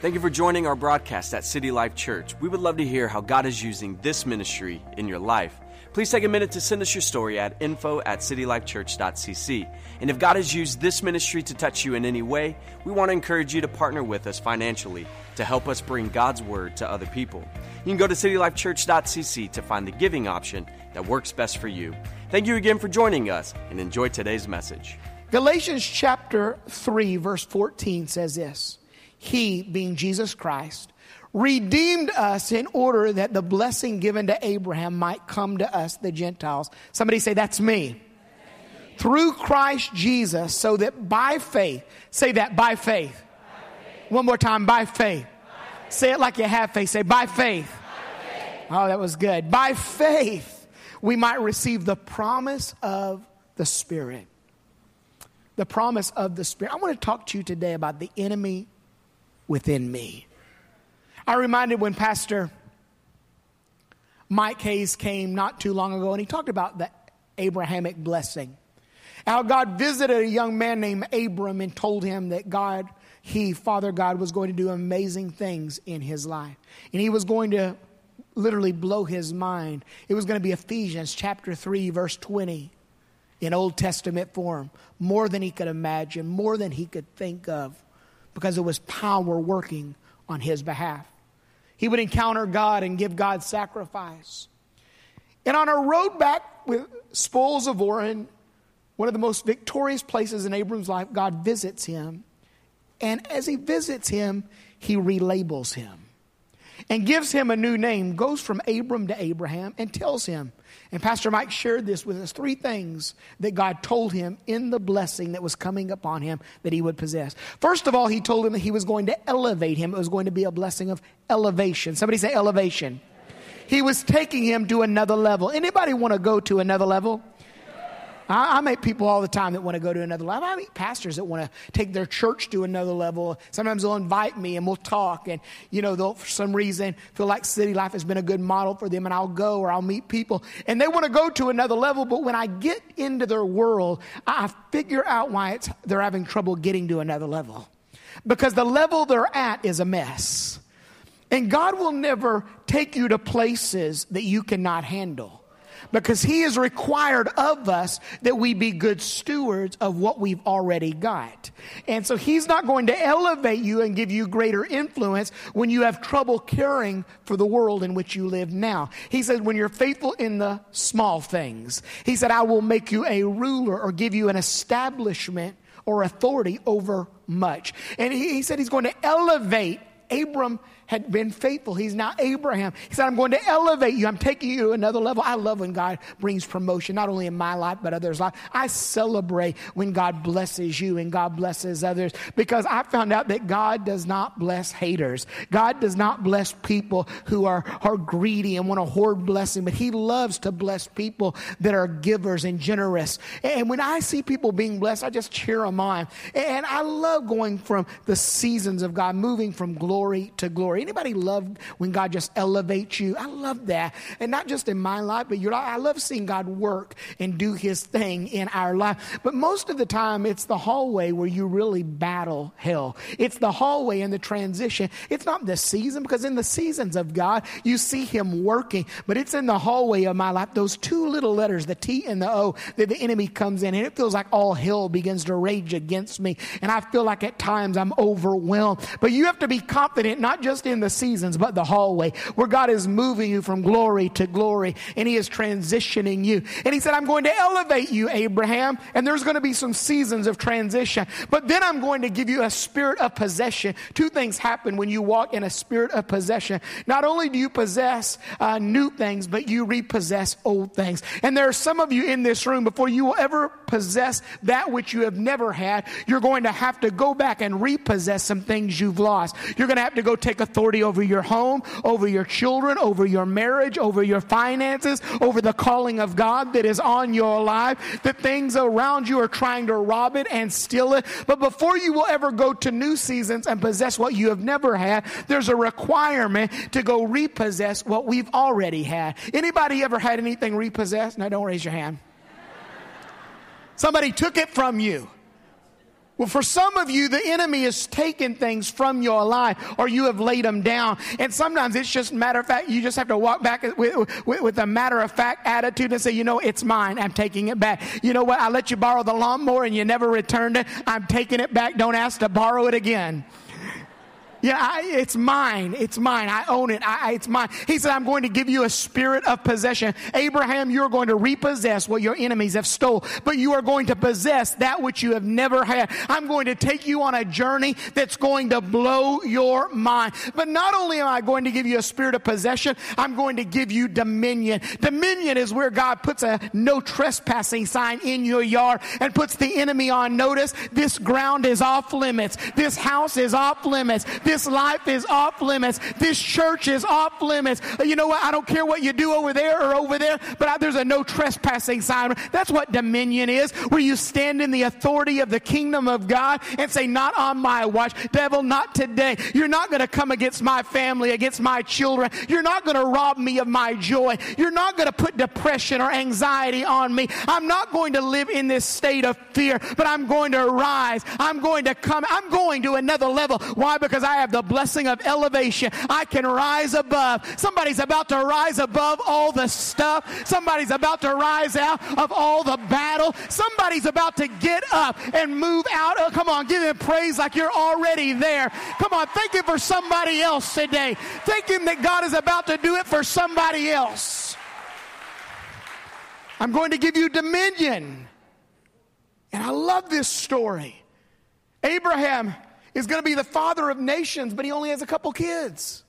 Thank you for joining our broadcast at City Life Church. We would love to hear how God is using this ministry in your life. Please take a minute to send us your story at info at citylifechurch.cc. And if God has used this ministry to touch you in any way, we want to encourage you to partner with us financially to help us bring God's word to other people. You can go to citylifechurch.cc to find the giving option that works best for you. Thank you again for joining us and enjoy today's message. Galatians chapter 3, verse 14 says this He, being Jesus Christ, redeemed us in order that the blessing given to Abraham might come to us, the Gentiles. Somebody say, That's me. Through Christ Jesus, so that by faith, say that by faith. One more time, by faith. Say it like you have faith. Say, by faith. Oh, that was good. By faith, we might receive the promise of the Spirit. The promise of the Spirit. I want to talk to you today about the enemy within me. I reminded when Pastor Mike Hayes came not too long ago and he talked about the Abrahamic blessing. How God visited a young man named Abram and told him that God, he, Father God, was going to do amazing things in his life. And he was going to literally blow his mind. It was going to be Ephesians chapter 3, verse 20 in Old Testament form, more than he could imagine, more than he could think of, because it was power working on his behalf. He would encounter God and give God sacrifice. And on a road back with spoils of Ornan, one of the most victorious places in Abram's life, God visits him. And as he visits him, he relabels him and gives him a new name, goes from Abram to Abraham, and tells him. And Pastor Mike shared this with us three things that God told him in the blessing that was coming upon him that he would possess. First of all, he told him that he was going to elevate him, it was going to be a blessing of elevation. Somebody say elevation. He was taking him to another level. Anybody want to go to another level? I, I meet people all the time that want to go to another level. I meet pastors that want to take their church to another level. Sometimes they'll invite me and we'll talk, and you know they'll for some reason feel like City Life has been a good model for them, and I'll go or I'll meet people, and they want to go to another level. But when I get into their world, I figure out why it's they're having trouble getting to another level, because the level they're at is a mess. And God will never take you to places that you cannot handle because he is required of us that we be good stewards of what we've already got. And so he's not going to elevate you and give you greater influence when you have trouble caring for the world in which you live now. He said, when you're faithful in the small things, he said, I will make you a ruler or give you an establishment or authority over much. And he, he said he's going to elevate Abram had been faithful. He's now Abraham. He said, I'm going to elevate you. I'm taking you to another level. I love when God brings promotion, not only in my life, but others' life. I celebrate when God blesses you and God blesses others because I found out that God does not bless haters. God does not bless people who are, are greedy and want to hoard blessing, but He loves to bless people that are givers and generous. And when I see people being blessed, I just cheer them on. And I love going from the seasons of God, moving from glory to glory. Anybody love when God just elevates you? I love that. And not just in my life, but your life. I love seeing God work and do his thing in our life. But most of the time, it's the hallway where you really battle hell. It's the hallway in the transition. It's not the season, because in the seasons of God, you see him working. But it's in the hallway of my life, those two little letters, the T and the O, that the enemy comes in, and it feels like all hell begins to rage against me. And I feel like at times I'm overwhelmed. But you have to be confident, not just in the seasons, but the hallway where God is moving you from glory to glory and He is transitioning you. And He said, I'm going to elevate you, Abraham, and there's going to be some seasons of transition. But then I'm going to give you a spirit of possession. Two things happen when you walk in a spirit of possession. Not only do you possess uh, new things, but you repossess old things. And there are some of you in this room, before you will ever possess that which you have never had, you're going to have to go back and repossess some things you've lost. You're going to have to go take authority over your home, over your children, over your marriage, over your finances, over the calling of God that is on your life. The things around you are trying to rob it and steal it. But before you will ever go to new seasons and possess what you have never had, there's a requirement to go repossess what we've already had. Anybody ever had anything repossessed? Now don't raise your hand. Somebody took it from you. Well, for some of you, the enemy has taken things from your life or you have laid them down. And sometimes it's just matter of fact, you just have to walk back with, with, with, a matter of fact attitude and say, you know, it's mine. I'm taking it back. You know what? I let you borrow the lawnmower and you never returned it. I'm taking it back. Don't ask to borrow it again. Yeah, I, it's mine. It's mine. I own it. I, it's mine. He said, I'm going to give you a spirit of possession. Abraham, you're going to repossess what your enemies have stole, but you are going to possess that which you have never had. I'm going to take you on a journey that's going to blow your mind. But not only am I going to give you a spirit of possession, I'm going to give you dominion. Dominion is where God puts a no trespassing sign in your yard and puts the enemy on notice. This ground is off limits. This house is off limits. This life is off limits. This church is off limits. Uh, you know what? I don't care what you do over there or over there, but I, there's a no trespassing sign. That's what dominion is, where you stand in the authority of the kingdom of God and say, Not on my watch. Devil, not today. You're not going to come against my family, against my children. You're not going to rob me of my joy. You're not going to put depression or anxiety on me. I'm not going to live in this state of fear, but I'm going to rise. I'm going to come. I'm going to another level. Why? Because I have the blessing of elevation. I can rise above. Somebody's about to rise above all the stuff. Somebody's about to rise out of all the battle. Somebody's about to get up and move out. Oh, come on, give him praise like you're already there. Come on, thank him for somebody else today. Thank him that God is about to do it for somebody else. I'm going to give you dominion. And I love this story. Abraham is going to be the father of nations, but he only has a couple kids.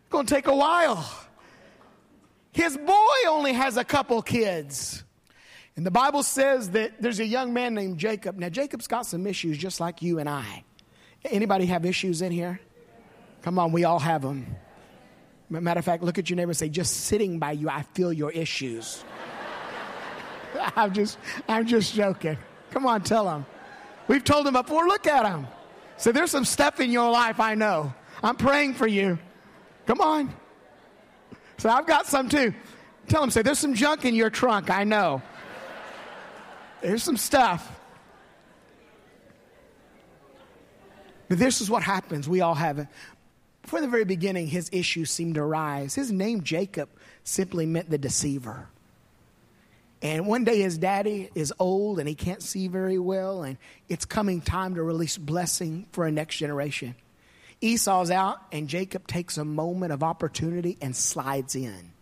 It's going to take a while. His boy only has a couple kids. And the Bible says that there's a young man named Jacob. Now, Jacob's got some issues just like you and I. Anybody have issues in here? Come on, we all have them. Matter of fact, look at your neighbor and say, just sitting by you, I feel your issues. I'm just, I'm just joking. Come on, tell them. We've told them before, look at them. So there's some stuff in your life I know. I'm praying for you. Come on. So I've got some too. Tell them, say, there's some junk in your trunk. I know. There's some stuff. But this is what happens. We all have it. Before the very beginning, his issues seemed to rise. His name, Jacob, simply meant the deceiver. And one day his daddy is old and he can't see very well, and it's coming time to release blessing for a next generation. Esau's out, and Jacob takes a moment of opportunity and slides in.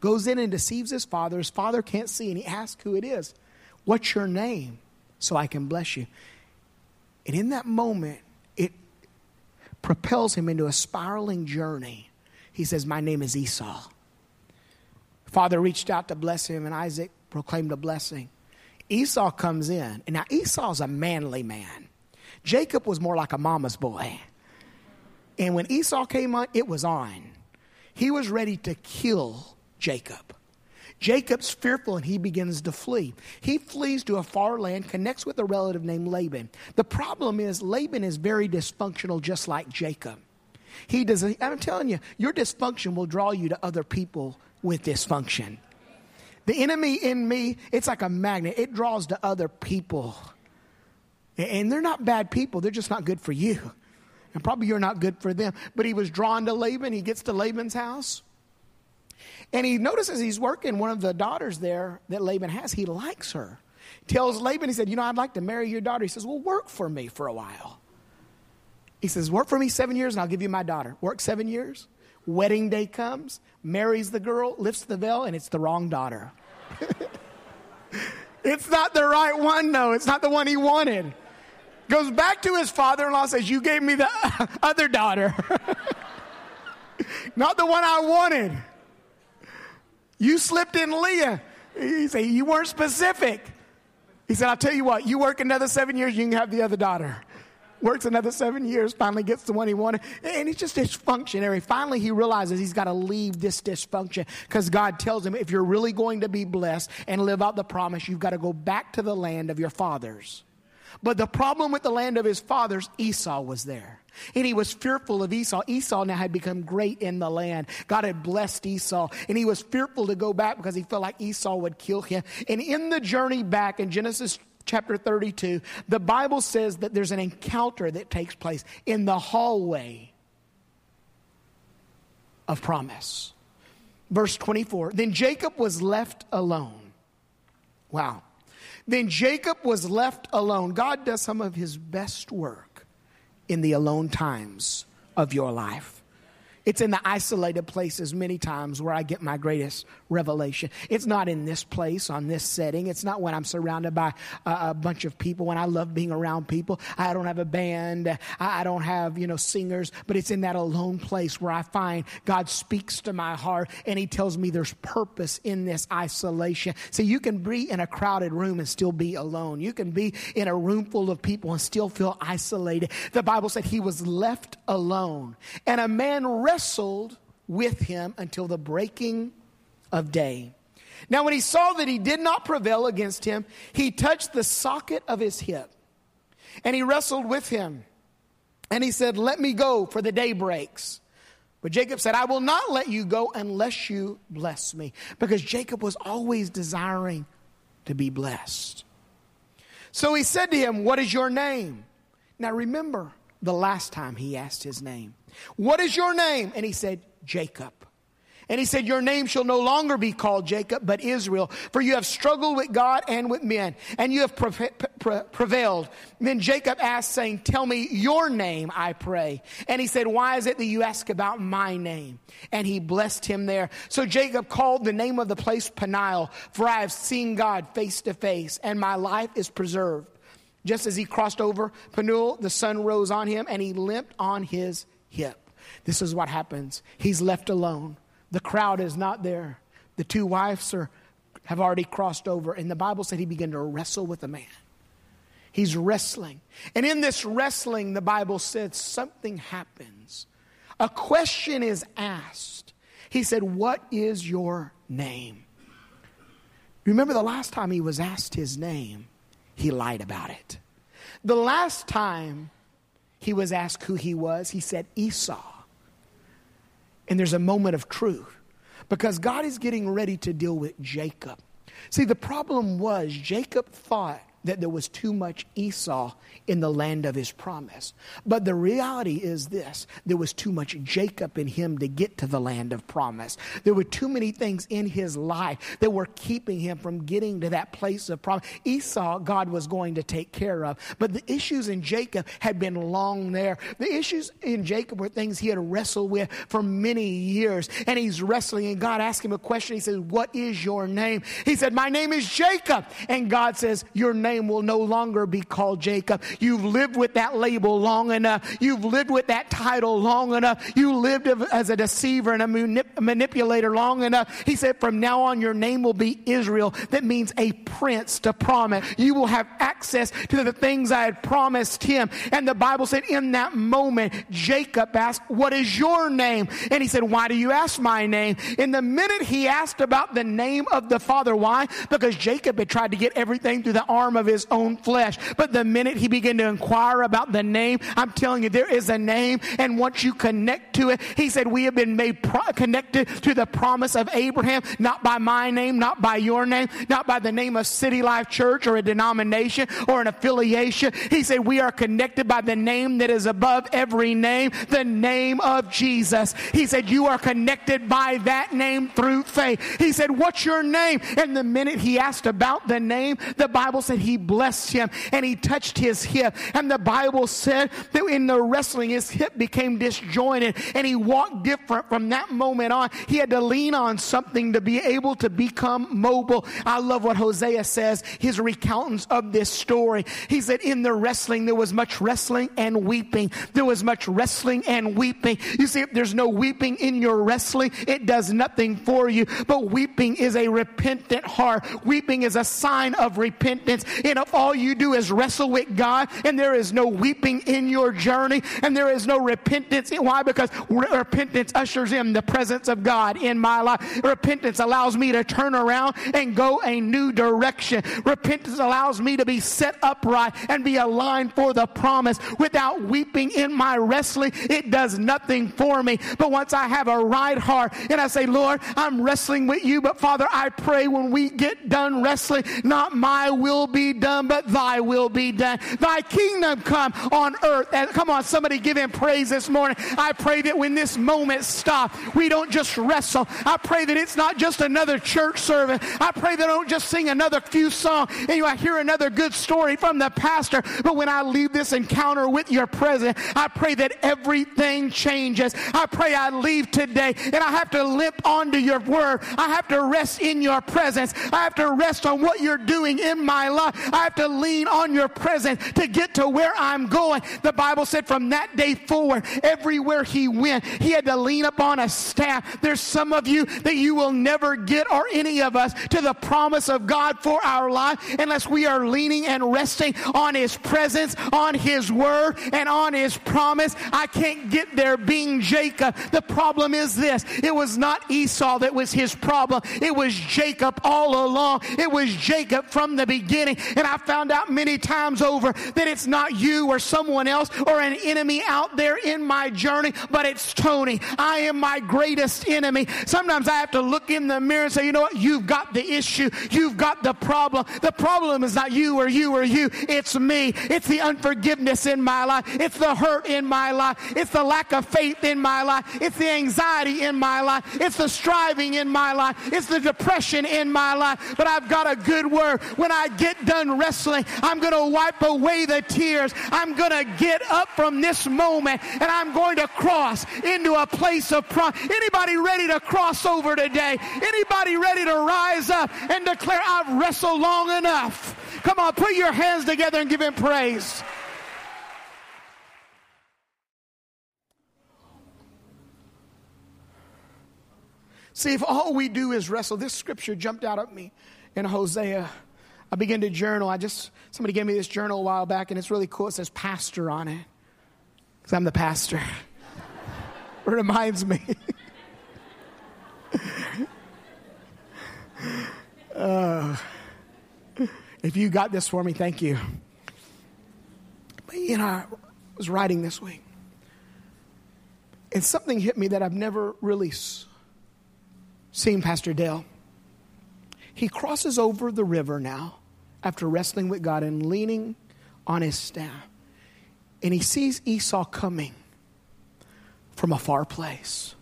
Goes in and deceives his father. His father can't see, and he asks who it is. What's your name? So I can bless you. And in that moment, it propels him into a spiraling journey. He says, My name is Esau. Father reached out to bless him, and Isaac proclaimed a blessing. Esau comes in, and now Esau's a manly man. Jacob was more like a mama's boy. And when Esau came on, it was on. He was ready to kill Jacob. Jacob's fearful and he begins to flee. He flees to a far land, connects with a relative named Laban. The problem is, Laban is very dysfunctional, just like Jacob. He does, I'm telling you, your dysfunction will draw you to other people with dysfunction. The enemy in me, it's like a magnet, it draws to other people. And they're not bad people, they're just not good for you. And probably you're not good for them. But he was drawn to Laban. He gets to Laban's house. And he notices he's working one of the daughters there that Laban has. He likes her. Tells Laban, he said, You know, I'd like to marry your daughter. He says, Well, work for me for a while. He says, Work for me seven years and I'll give you my daughter. Work seven years. Wedding day comes, marries the girl, lifts the veil, and it's the wrong daughter. it's not the right one, no. It's not the one he wanted. Goes back to his father in law, says, You gave me the other daughter, not the one I wanted. You slipped in Leah. He said, You weren't specific. He said, I'll tell you what, you work another seven years, you can have the other daughter works another seven years, finally gets the one he wanted. And he's just dysfunctionary. Finally, he realizes he's got to leave this dysfunction because God tells him if you're really going to be blessed and live out the promise, you've got to go back to the land of your fathers. But the problem with the land of his fathers, Esau was there. And he was fearful of Esau. Esau now had become great in the land. God had blessed Esau. And he was fearful to go back because he felt like Esau would kill him. And in the journey back in Genesis chapter 32, the Bible says that there's an encounter that takes place in the hallway of promise. Verse 24 Then Jacob was left alone. Wow. Then Jacob was left alone. God does some of his best work in the alone times of your life. It's in the isolated places many times where I get my greatest revelation. It's not in this place, on this setting. It's not when I'm surrounded by a, a bunch of people, when I love being around people. I don't have a band. I, I don't have, you know, singers, but it's in that alone place where I find God speaks to my heart and He tells me there's purpose in this isolation. See, you can be in a crowded room and still be alone. You can be in a room full of people and still feel isolated. The Bible said he was left alone. And a man wrestled with him until the breaking of day. Now, when he saw that he did not prevail against him, he touched the socket of his hip and he wrestled with him. And he said, Let me go, for the day breaks. But Jacob said, I will not let you go unless you bless me. Because Jacob was always desiring to be blessed. So he said to him, What is your name? Now remember the last time he asked his name. What is your name? And he said, Jacob. And he said, Your name shall no longer be called Jacob, but Israel, for you have struggled with God and with men, and you have pre- pre- prevailed. then Jacob asked, saying, Tell me your name, I pray. And he said, Why is it that you ask about my name? And he blessed him there. So Jacob called the name of the place Peniel, for I have seen God face to face, and my life is preserved. Just as he crossed over Penuel, the sun rose on him, and he limped on his hip. This is what happens. He's left alone. The crowd is not there. The two wives are, have already crossed over. And the Bible said he began to wrestle with a man. He's wrestling. And in this wrestling, the Bible said something happens. A question is asked. He said, What is your name? Remember the last time he was asked his name, he lied about it. The last time he was asked who he was, he said Esau. And there's a moment of truth because God is getting ready to deal with Jacob. See, the problem was Jacob thought that there was too much Esau in the land of his promise. But the reality is this there was too much Jacob in him to get to the land of promise. There were too many things in his life that were keeping him from getting to that place of promise. Esau, God was going to take care of. But the issues in Jacob had been long there. The issues in Jacob were things he had wrestled with for many years. And he's wrestling, and God asked him a question. He says, What is your name? He said, My name is Jacob. And God says, Your name name will no longer be called Jacob. You've lived with that label long enough. You've lived with that title long enough. You lived as a deceiver and a manip- manipulator long enough. He said, from now on, your name will be Israel. That means a prince to promise. You will have access to the things I had promised him. And the Bible said, in that moment, Jacob asked, What is your name? And he said, Why do you ask my name? In the minute he asked about the name of the father, why? Because Jacob had tried to get everything through the arm of his own flesh. But the minute he began to inquire about the name, I'm telling you, there is a name. And once you connect to it, he said, We have been made pro- connected to the promise of Abraham, not by my name, not by your name, not by the name of City Life Church or a denomination or an affiliation. He said, We are connected by the name that is above every name, the name of Jesus. He said, You are connected by that name through faith. He said, What's your name? And the minute he asked about the name, the Bible said he blessed him and he touched his hip. And the Bible said that in the wrestling, his hip became disjointed and he walked different from that moment on. He had to lean on something to be able to become mobile. I love what Hosea says, his recountance of this story. He said, In the wrestling, there was much wrestling and weeping. There was much wrestling and weeping. You see, if there's no weeping in your wrestling, it does nothing for you. But weeping is a repentant heart. Weeping is a sign of repentance. And if all you do is wrestle with God and there is no weeping in your journey and there is no repentance, why? Because repentance ushers in the presence of God in my life. Repentance allows me to turn around and go a new direction. Repentance allows me to be set upright and be aligned for the promise. Without weeping in my wrestling, it does nothing for me. But once I have a right heart and I say, Lord, I'm wrestling with you, but Father, I pray when we get done wrestling, not my will be done, but thy will be done. Thy kingdom come on earth. And come on, somebody give him praise this morning. I pray that when this moment stops, we don't just wrestle. I pray that it's not just another church service. I pray that I don't just sing another few songs and you I hear another good story from the pastor. But when I leave this encounter with your presence, I pray that everything changes. I pray I leave today and I have to limp onto your word. I have to rest in your presence. I have to rest on what you're doing in my life. I have to lean on your presence to get to where I'm going. The Bible said from that day forward, everywhere he went, he had to lean upon a staff. There's some of you that you will never get, or any of us, to the promise of God for our life unless we are leaning and resting on his presence, on his word, and on his promise. I can't get there being Jacob. The problem is this it was not Esau that was his problem, it was Jacob all along. It was Jacob from the beginning. And I found out many times over that it's not you or someone else or an enemy out there in my journey, but it's Tony. I am my greatest enemy. Sometimes I have to look in the mirror and say, you know what? You've got the issue. You've got the problem. The problem is not you or you or you. It's me. It's the unforgiveness in my life. It's the hurt in my life. It's the lack of faith in my life. It's the anxiety in my life. It's the striving in my life. It's the depression in my life. But I've got a good word. When I get done wrestling, I'm going to wipe away the tears. I'm going to get up from this moment and I'm going to cross into a place of promise. Anybody ready to cross over today? Anybody ready to rise up and declare, I've wrestled long enough? Come on, put your hands together and give him praise. See, if all we do is wrestle, this scripture jumped out at me in Hosea. I began to journal. I just, somebody gave me this journal a while back, and it's really cool. It says pastor on it, because I'm the pastor. it reminds me. uh, if you got this for me, thank you. But, you know, I was writing this week, and something hit me that I've never really seen Pastor Dale. He crosses over the river now after wrestling with God and leaning on his staff. And he sees Esau coming from a far place.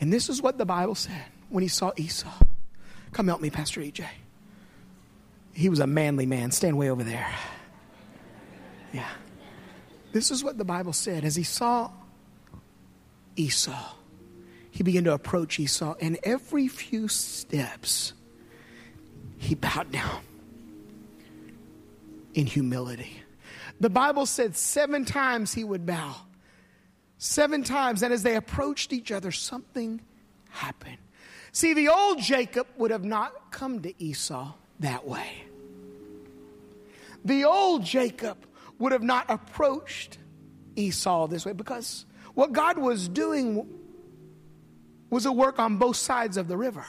And this is what the Bible said when he saw Esau. Come help me, Pastor EJ. He was a manly man. Stand way over there. Yeah. This is what the Bible said. As he saw Esau, he began to approach Esau, and every few steps, he bowed down in humility. The Bible said seven times he would bow. Seven times. And as they approached each other, something happened. See, the old Jacob would have not come to Esau that way. The old Jacob would have not approached Esau this way because what God was doing was a work on both sides of the river.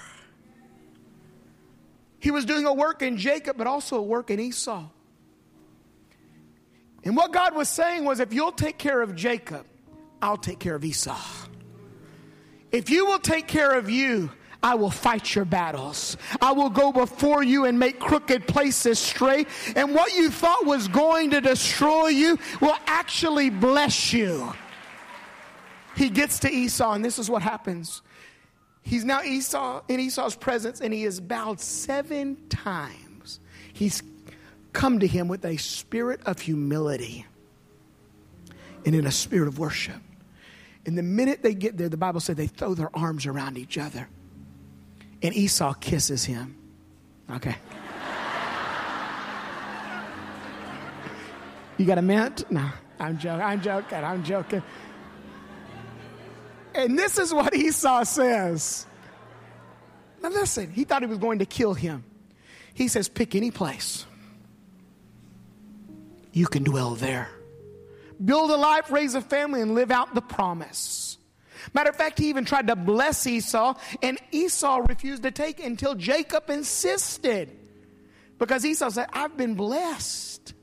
He was doing a work in Jacob, but also a work in Esau. And what God was saying was if you'll take care of Jacob, I'll take care of Esau. If you will take care of you, I will fight your battles. I will go before you and make crooked places straight. And what you thought was going to destroy you will actually bless you. He gets to Esau, and this is what happens. He's now Esau in Esau's presence, and he has bowed seven times. He's come to him with a spirit of humility and in a spirit of worship. And the minute they get there, the Bible said they throw their arms around each other and Esau kisses him. Okay. You got a mint? No, I'm joking. I'm joking. I'm joking. And this is what Esau says. Now, listen, he thought he was going to kill him. He says, Pick any place. You can dwell there. Build a life, raise a family, and live out the promise. Matter of fact, he even tried to bless Esau, and Esau refused to take until Jacob insisted. Because Esau said, I've been blessed.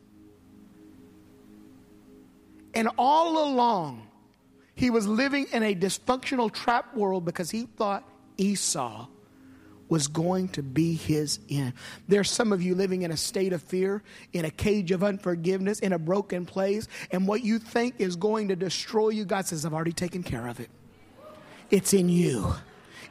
And all along, he was living in a dysfunctional trap world because he thought Esau was going to be his end. There's some of you living in a state of fear, in a cage of unforgiveness, in a broken place, and what you think is going to destroy you, God says, I've already taken care of it. It's in you.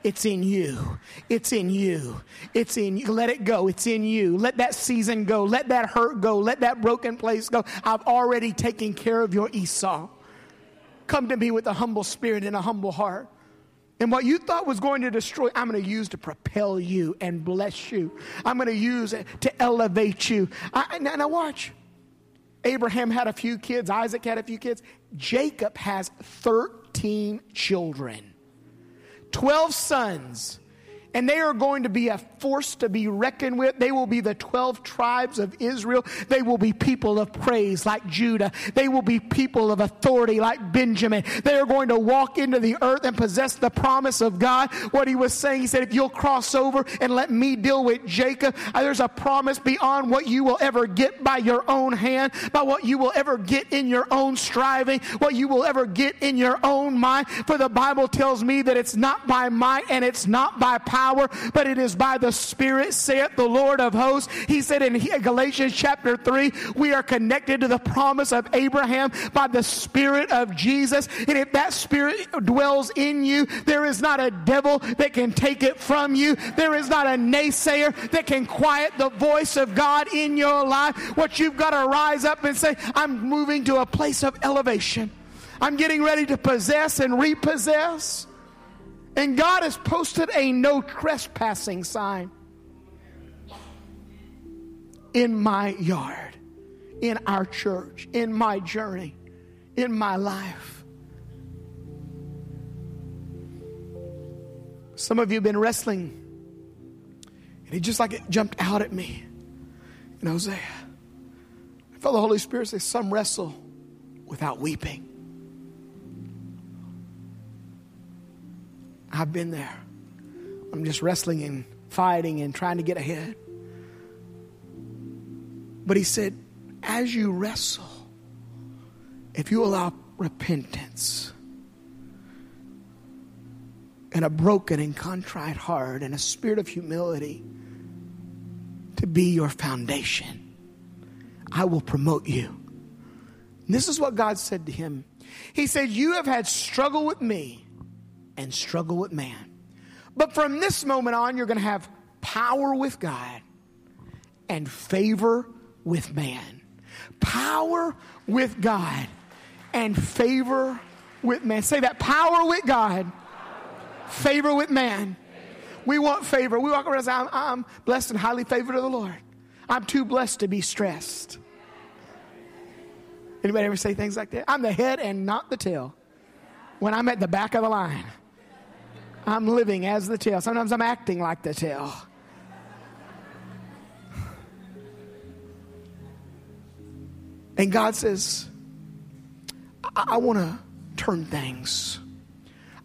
It's in you. It's in you. It's in you. Let it go. It's in you. Let that season go. Let that hurt go. Let that broken place go. I've already taken care of your Esau. Come to me with a humble spirit and a humble heart. And what you thought was going to destroy, I'm going to use to propel you and bless you. I'm going to use it to elevate you. I, now, now, watch. Abraham had a few kids, Isaac had a few kids. Jacob has 13 children, 12 sons and they are going to be a force to be reckoned with. They will be the 12 tribes of Israel. They will be people of praise like Judah. They will be people of authority like Benjamin. They are going to walk into the earth and possess the promise of God. What he was saying, he said, if you'll cross over and let me deal with Jacob, uh, there's a promise beyond what you will ever get by your own hand, by what you will ever get in your own striving, what you will ever get in your own mind. For the Bible tells me that it's not by might and it's not by power power, but it is by the Spirit, saith the Lord of hosts. He said in Galatians chapter 3, we are connected to the promise of Abraham by the Spirit of Jesus. And if that Spirit dwells in you, there is not a devil that can take it from you. There is not a naysayer that can quiet the voice of God in your life. What you've got to rise up and say, I'm moving to a place of elevation. I'm getting ready to possess and repossess. And God has posted a no trespassing sign in my yard, in our church, in my journey, in my life. Some of you have been wrestling, and it just like it jumped out at me in Hosea. I felt the Holy Spirit say, Some wrestle without weeping. I've been there. I'm just wrestling and fighting and trying to get ahead. But he said, as you wrestle, if you allow repentance and a broken and contrite heart and a spirit of humility to be your foundation, I will promote you. This is what God said to him. He said, You have had struggle with me and struggle with man. But from this moment on, you're going to have power with God and favor with man. Power with God and favor with man. Say that power with God, favor with man. We want favor. We walk around and say, I'm, I'm blessed and highly favored of the Lord. I'm too blessed to be stressed. Anybody ever say things like that? I'm the head and not the tail when I'm at the back of the line. I'm living as the tail. Sometimes I'm acting like the tail. And God says, I, I want to turn things,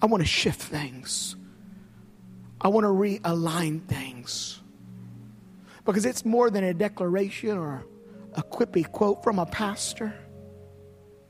I want to shift things, I want to realign things. Because it's more than a declaration or a quippy quote from a pastor,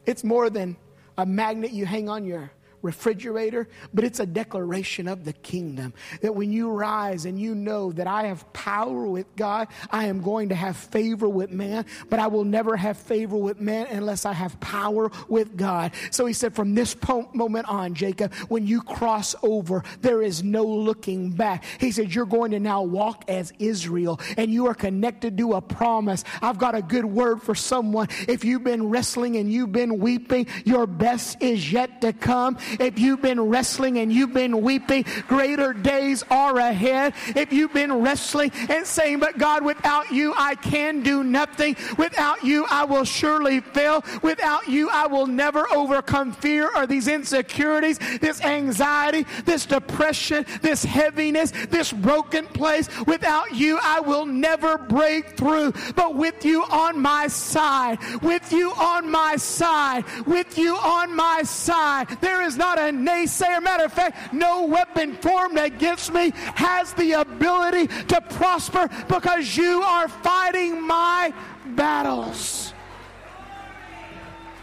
it's more than a magnet you hang on your refrigerator, but it's a declaration of the kingdom. That when you rise and you know that I have power with God, I am going to have favor with man, but I will never have favor with man unless I have power with God. So he said, from this po- moment on, Jacob, when you cross over, there is no looking back. He said, you're going to now walk as Israel and you are connected to a promise. I've got a good word for someone. If you've been wrestling and you've been weeping, your best is yet to come. If you've been wrestling and you've been weeping, greater days are ahead. If you've been wrestling and saying, But God, without you, I can do nothing. Without you, I will surely fail. Without you, I will never overcome fear or these insecurities, this anxiety, this depression, this heaviness, this broken place. Without you, I will never break through. But with you on my side, with you on my side, with you on my side, there is not a naysayer. Matter of fact, no weapon formed against me has the ability to prosper because you are fighting my battles.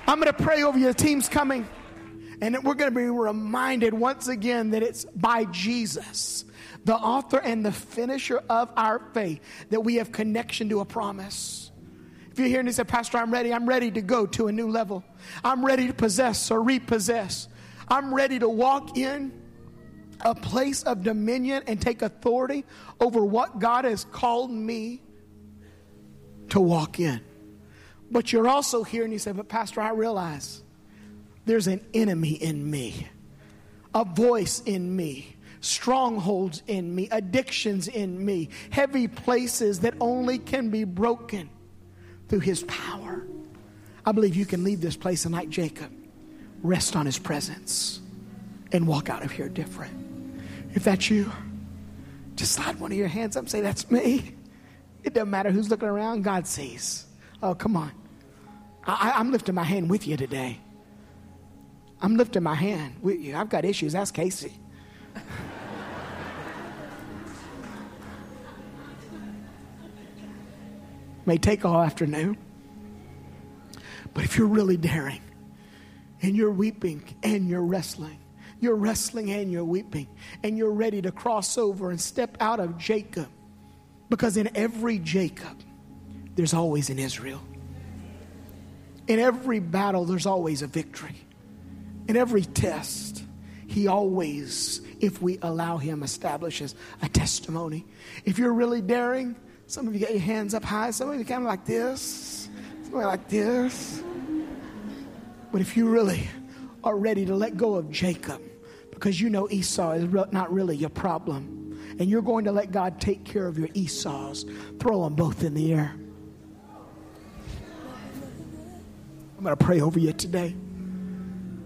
I'm going to pray over you. The team's coming. And we're going to be reminded once again that it's by Jesus the author and the finisher of our faith, that we have connection to a promise. If you're here and you say, Pastor, I'm ready, I'm ready to go to a new level. I'm ready to possess or repossess. I'm ready to walk in a place of dominion and take authority over what God has called me to walk in. But you're also here and you say, But Pastor, I realize there's an enemy in me, a voice in me strongholds in me, addictions in me, heavy places that only can be broken through his power. I believe you can leave this place tonight, Jacob, rest on his presence and walk out of here different. If that's you, just slide one of your hands up and say, That's me. It doesn't matter who's looking around, God sees. Oh, come on. I, am lifting my hand with you today. I'm lifting my hand with you. I've got issues. Ask Casey. may take all afternoon. But if you're really daring and you're weeping and you're wrestling, you're wrestling and you're weeping, and you're ready to cross over and step out of Jacob, because in every Jacob, there's always an Israel. In every battle, there's always a victory. In every test, he always, if we allow him, establishes a testimony. If you're really daring, some of you get your hands up high. Some of you kind of like this. Some of you like this. But if you really are ready to let go of Jacob, because you know Esau is not really your problem, and you're going to let God take care of your Esau's, throw them both in the air. I'm going to pray over you today.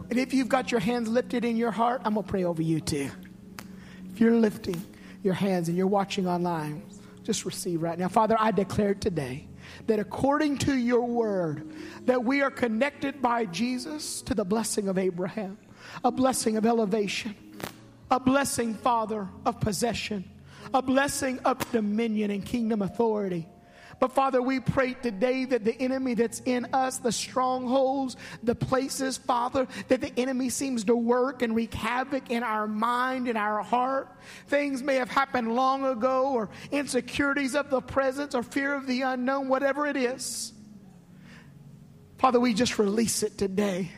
And if you've got your hands lifted in your heart, I'm going to pray over you too. If you're lifting your hands and you're watching online, just receive right now. Father, I declare today that according to your word, that we are connected by Jesus to the blessing of Abraham, a blessing of elevation, a blessing, Father, of possession, a blessing of dominion and kingdom authority. But Father, we pray today that the enemy that's in us, the strongholds, the places, Father, that the enemy seems to work and wreak havoc in our mind, in our heart. Things may have happened long ago, or insecurities of the present, or fear of the unknown, whatever it is. Father, we just release it today.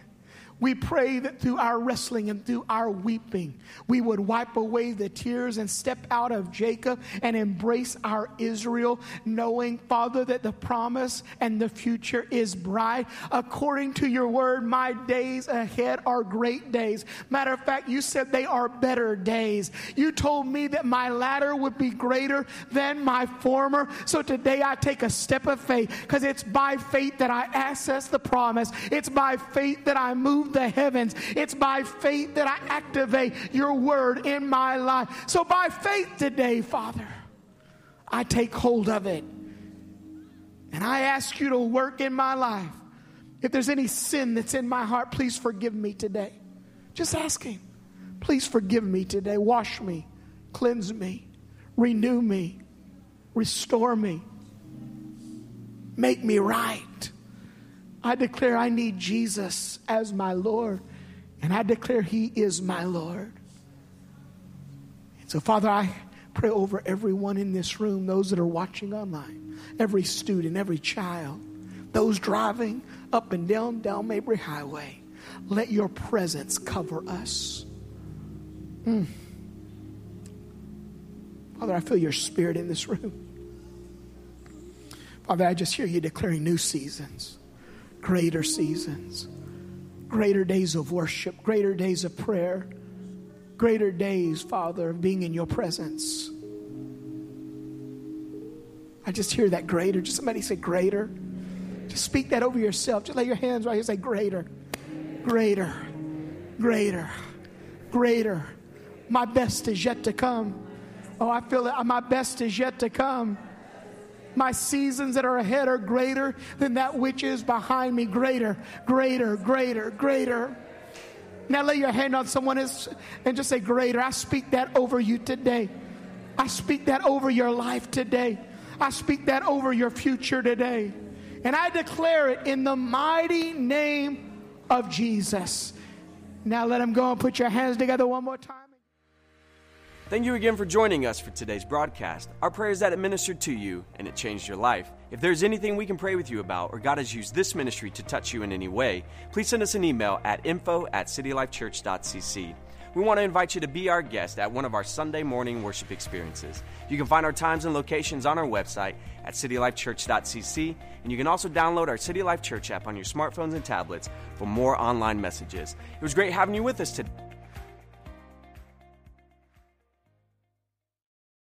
We pray that through our wrestling and through our weeping, we would wipe away the tears and step out of Jacob and embrace our Israel, knowing, Father, that the promise and the future is bright. According to your word, my days ahead are great days. Matter of fact, you said they are better days. You told me that my latter would be greater than my former. So today I take a step of faith because it's by faith that I access the promise, it's by faith that I move move the heavens. It's by faith that I activate your word in my life. So by faith today, Father, I take hold of it. And I ask you to work in my life. If there's any sin that's in my heart, please forgive me today. Just ask Him. Please forgive me today. Wash me, cleanse me, renew me, restore me, make me right. I declare I need Jesus as my Lord, and I declare He is my Lord. And so, Father, I pray over everyone in this room, those that are watching online, every student, every child, those driving up and down down Mabry Highway. Let your presence cover us. Mm. Father, I feel your spirit in this room. Father, I just hear you declaring new seasons greater seasons, greater days of worship, greater days of prayer, greater days, Father, of being in your presence. I just hear that greater. Just somebody say greater. Just speak that over yourself. Just lay your hands right here. Say greater, greater, greater, greater. My best is yet to come. Oh, I feel that my best is yet to come. My seasons that are ahead are greater than that which is behind me. Greater, greater, greater, greater. Now lay your hand on someone and just say, Greater. I speak that over you today. I speak that over your life today. I speak that over your future today. And I declare it in the mighty name of Jesus. Now let him go and put your hands together one more time. Thank you again for joining us for today's broadcast. Our prayer is that it ministered to you and it changed your life. If there's anything we can pray with you about or God has used this ministry to touch you in any way, please send us an email at info at citylifechurch.cc. We want to invite you to be our guest at one of our Sunday morning worship experiences. You can find our times and locations on our website at citylifechurch.cc, and you can also download our City Life Church app on your smartphones and tablets for more online messages. It was great having you with us today.